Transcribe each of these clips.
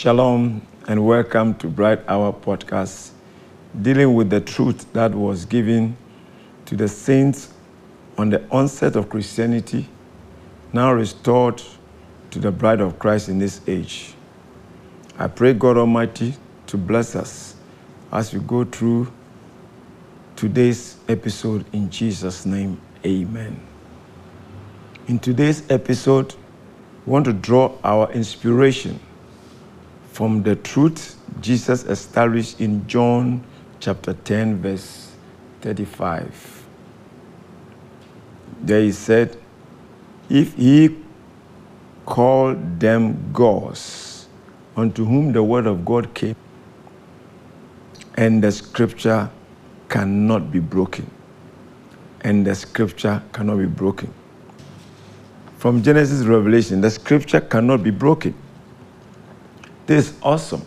Shalom and welcome to Bright Hour Podcast, dealing with the truth that was given to the saints on the onset of Christianity, now restored to the bride of Christ in this age. I pray God Almighty to bless us as we go through today's episode in Jesus' name. Amen. In today's episode, we want to draw our inspiration from the truth Jesus established in John chapter 10, verse 35. There he said, If he called them gods, unto whom the word of God came, and the scripture cannot be broken. And the scripture cannot be broken. From Genesis Revelation, the scripture cannot be broken. This is awesome.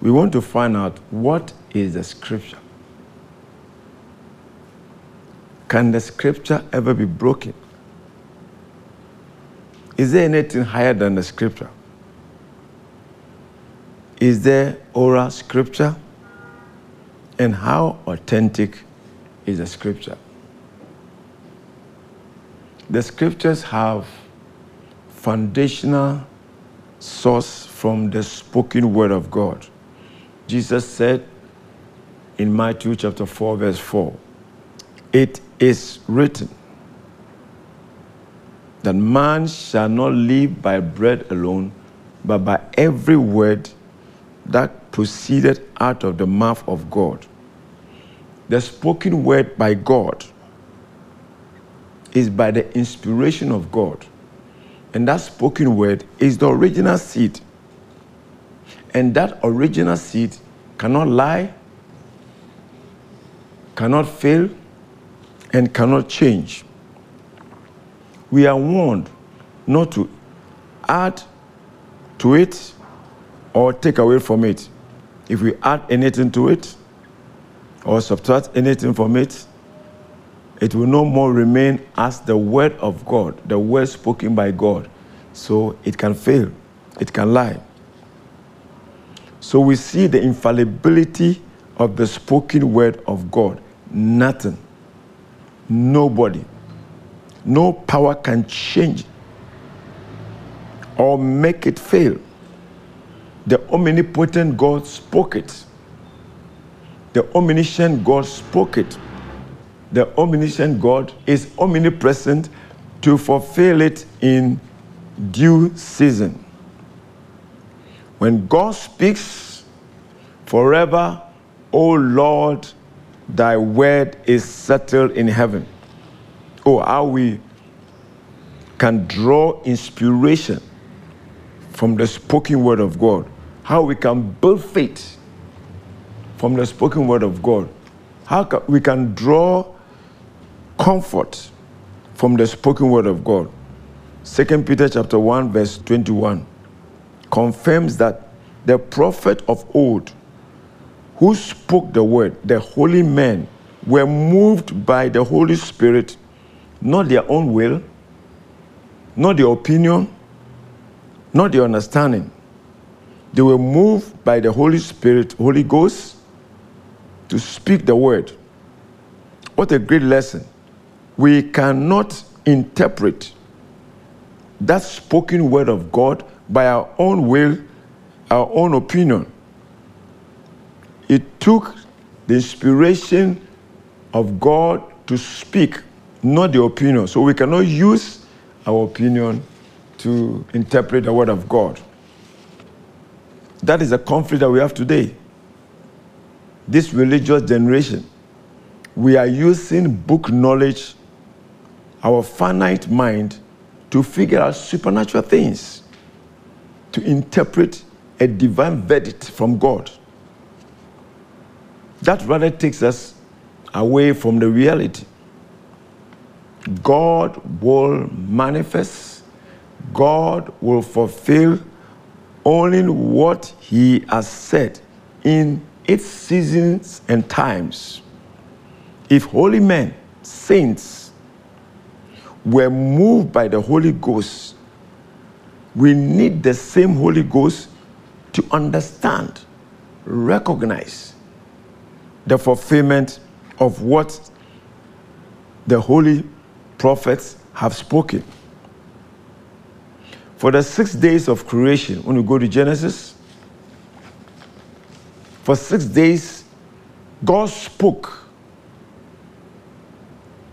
We want to find out what is the scripture. Can the scripture ever be broken? Is there anything higher than the scripture? Is there oral scripture? And how authentic is the scripture? The scriptures have foundational source from the spoken word of God. Jesus said in Matthew chapter 4, verse 4, It is written that man shall not live by bread alone, but by every word that proceeded out of the mouth of God. The spoken word by God is by the inspiration of God. And that spoken word is the original seed. And that original seed cannot lie, cannot fail, and cannot change. We are warned not to add to it or take away from it. If we add anything to it or subtract anything from it, it will no more remain as the word of God, the word spoken by God. So it can fail, it can lie. So we see the infallibility of the spoken word of God. Nothing, nobody, no power can change or make it fail. The omnipotent God spoke it. The omniscient God spoke it the omniscient God is omnipresent to fulfill it in due season. When God speaks, forever, O Lord, thy word is settled in heaven. Oh, how we can draw inspiration from the spoken word of God, how we can build faith from the spoken word of God, how we can draw comfort from the spoken word of God. 2 Peter chapter 1 verse 21 confirms that the prophet of old who spoke the word, the holy men, were moved by the Holy Spirit, not their own will, not their opinion, not their understanding. They were moved by the Holy Spirit, Holy Ghost, to speak the word. What a great lesson we cannot interpret that spoken word of God by our own will, our own opinion. It took the inspiration of God to speak, not the opinion. So we cannot use our opinion to interpret the word of God. That is a conflict that we have today. This religious generation, we are using book knowledge our finite mind to figure out supernatural things, to interpret a divine verdict from God. That rather takes us away from the reality. God will manifest, God will fulfill only what He has said in its seasons and times. If holy men, saints, were moved by the Holy Ghost we need the same Holy Ghost to understand, recognize the fulfillment of what the holy prophets have spoken. For the six days of creation, when you go to Genesis, for six days, God spoke.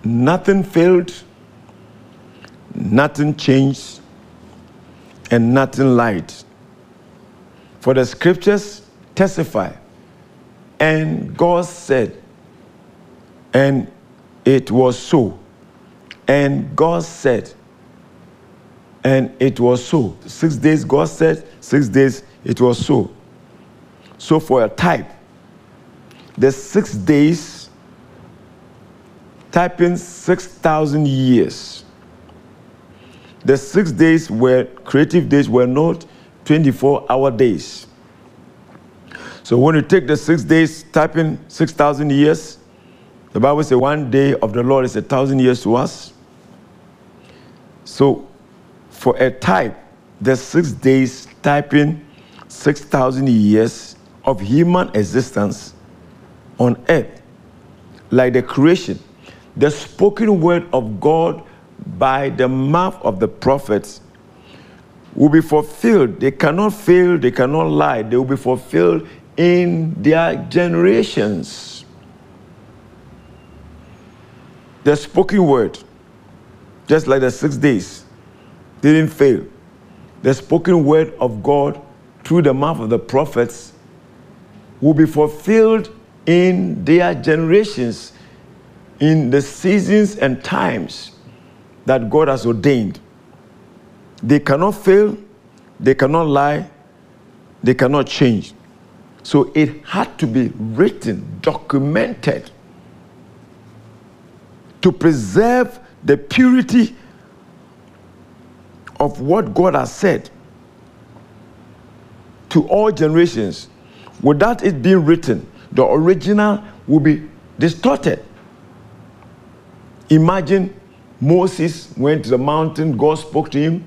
Nothing failed, nothing changed, and nothing lied. For the scriptures testify. And God said, and it was so. And God said, and it was so. Six days, God said, six days, it was so. So, for a type, the six days typing 6,000 years. The six days were creative days were not 24 hour days. So when you take the six days, typing 6,000 years, the Bible says one day of the Lord is a thousand years to us. So for a type, the six days typing 6,000 years of human existence on earth, like the creation, the spoken word of God by the mouth of the prophets will be fulfilled. They cannot fail, they cannot lie. They will be fulfilled in their generations. The spoken word, just like the six days, didn't fail. The spoken word of God through the mouth of the prophets will be fulfilled in their generations, in the seasons and times that God has ordained. They cannot fail, they cannot lie, they cannot change. So it had to be written, documented to preserve the purity of what God has said to all generations. Without it being written, the original will be distorted. Imagine Moses went to the mountain, God spoke to him,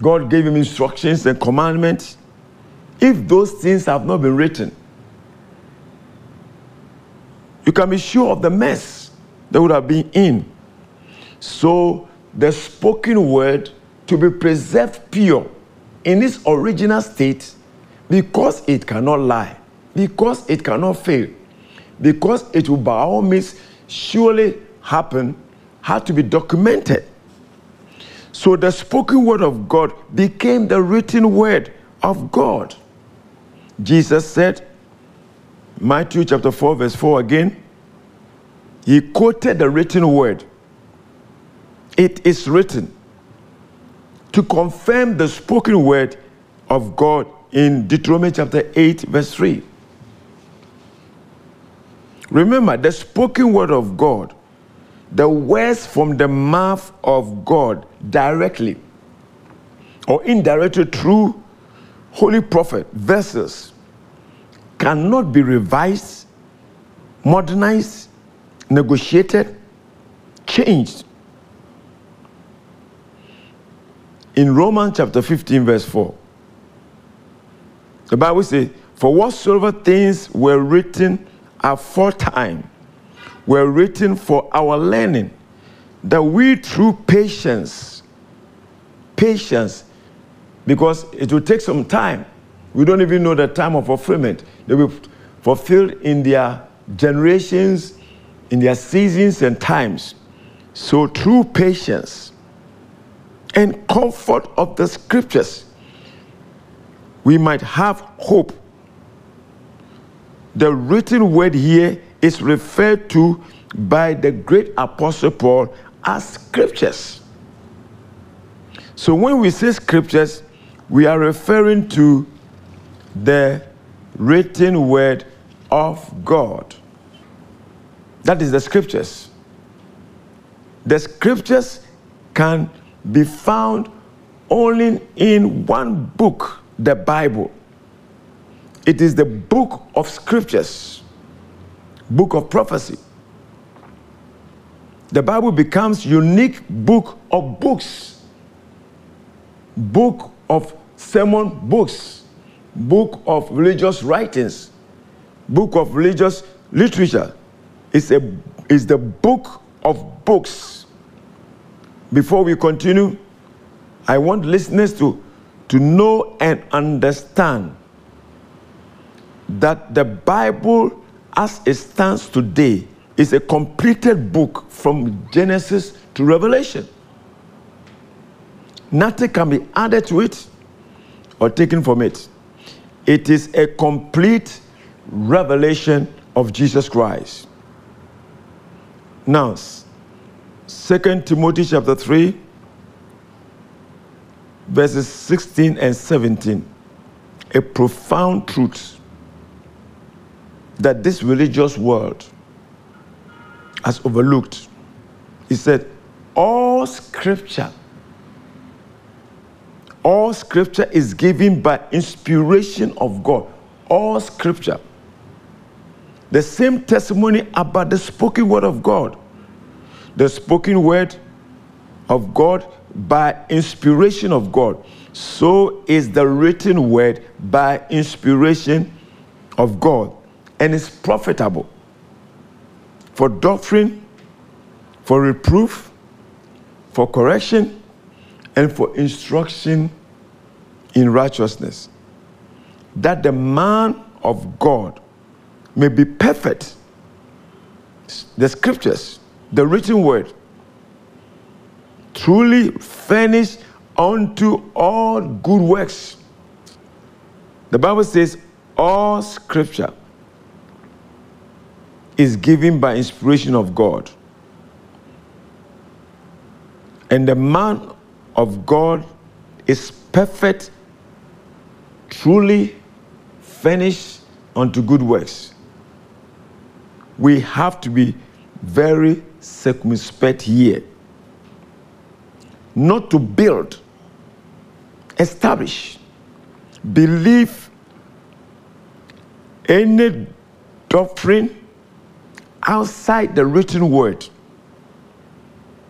God gave him instructions and commandments. If those things have not been written, you can be sure of the mess that would have been in. So, the spoken word to be preserved pure in its original state because it cannot lie, because it cannot fail, because it will by all means surely happen, had to be documented. So the spoken word of God became the written word of God. Jesus said, Matthew chapter 4, verse 4 again, he quoted the written word. It is written to confirm the spoken word of God in Deuteronomy chapter 8, verse 3. Remember, the spoken word of God, the words from the mouth of God directly or indirectly through holy prophet verses cannot be revised, modernized, negotiated, changed. In Romans chapter 15, verse 4, the Bible says, For whatsoever things were written aforetime were written for our learning, that we through patience, patience, because it will take some time. We don't even know the time of fulfillment. They will fulfilled in their generations, in their seasons and times. So through patience and comfort of the scriptures, we might have hope. The written word here is referred to by the great apostle Paul as scriptures. So when we say scriptures, we are referring to the written word of God. That is the scriptures. The scriptures can be found only in one book, the Bible. It is the book of scriptures, book of prophecy. The Bible becomes unique book of books book of sermon books, book of religious writings, book of religious literature. It's, a, it's the book of books. Before we continue, I want listeners to, to know and understand that the Bible, as it stands today, is a completed book from Genesis to Revelation. Nothing can be added to it or taken from it. It is a complete revelation of Jesus Christ. Now, 2 Timothy chapter 3, verses 16 and 17. A profound truth that this religious world has overlooked. He said, All scripture, all scripture is given by inspiration of God. All scripture. The same testimony about the spoken word of God. The spoken word of God by inspiration of God. So is the written word by inspiration of God and is profitable for doctrine, for reproof, for correction, and for instruction in righteousness, that the man of God may be perfect. The scriptures, the written word, truly furnished unto all good works. The Bible says, all scripture is given by inspiration of God. And the man of God is perfect, truly finished unto good works. We have to be very circumspect here. Not to build, establish, believe any doctrine outside the written word.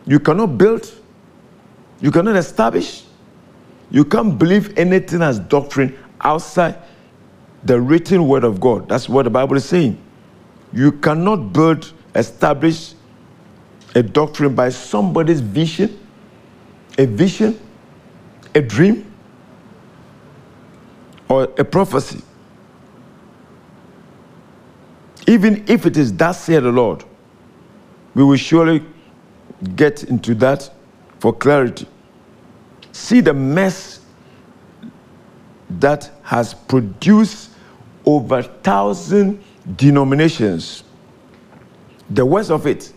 You cannot build, you cannot establish, you can't believe anything as doctrine outside the written word of God. That's what the Bible is saying. You cannot build, establish a doctrine by somebody's vision, a vision, a dream, or a prophecy. Even if it is that said the Lord, we will surely get into that for clarity. See the mess that has produced over a thousand denominations. The worst of it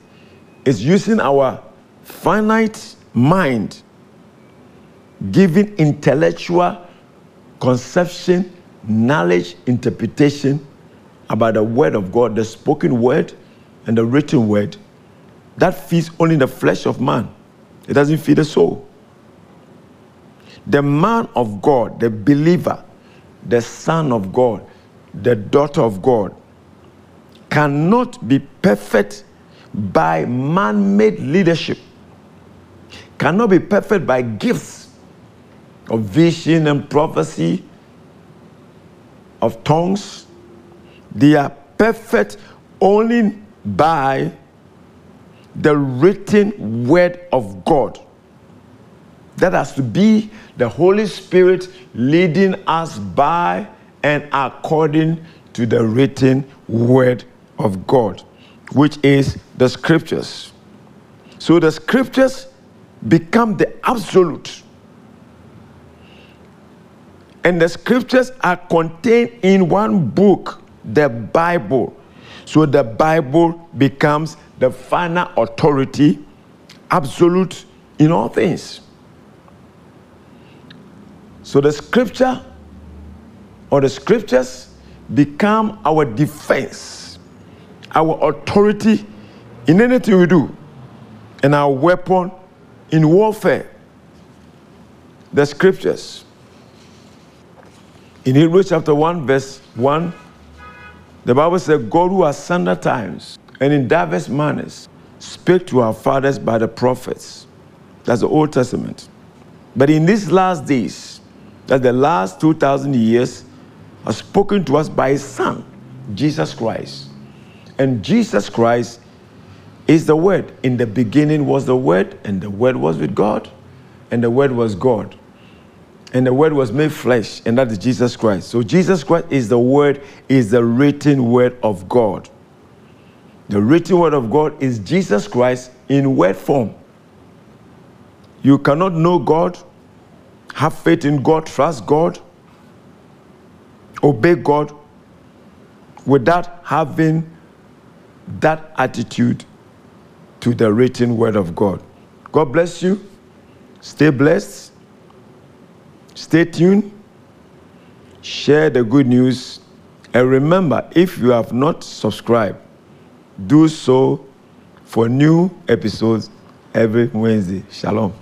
is using our finite mind, giving intellectual conception, knowledge, interpretation about the word of God, the spoken word and the written word, that feeds only the flesh of man. It doesn't feed the soul. The man of God, the believer, the son of God, the daughter of God, cannot be perfect by man made leadership, cannot be perfect by gifts of vision and prophecy, of tongues, they are perfect only by the written word of God. That has to be the Holy Spirit leading us by and according to the written word of God, which is the scriptures. So the scriptures become the absolute. And the scriptures are contained in one book the Bible. So the Bible becomes the final authority, absolute in all things. So the scripture or the scriptures become our defense, our authority in anything we do, and our weapon in warfare. The scriptures. In Hebrews chapter 1, verse 1 the Bible says, God who has sundry times and in diverse manners spake to our fathers by the prophets. That's the Old Testament. But in these last days, that the last 2,000 years, are spoken to us by His Son, Jesus Christ. And Jesus Christ is the Word. In the beginning was the Word, and the Word was with God, and the Word was God. And the Word was made flesh, and that is Jesus Christ. So Jesus Christ is the Word, is the written Word of God. The written Word of God is Jesus Christ in word form. You cannot know God, have faith in God, trust God, obey God without having that attitude to the written word of God. God bless you. Stay blessed. Stay tuned. Share the good news. And remember, if you have not subscribed, do so for new episodes every Wednesday. Shalom.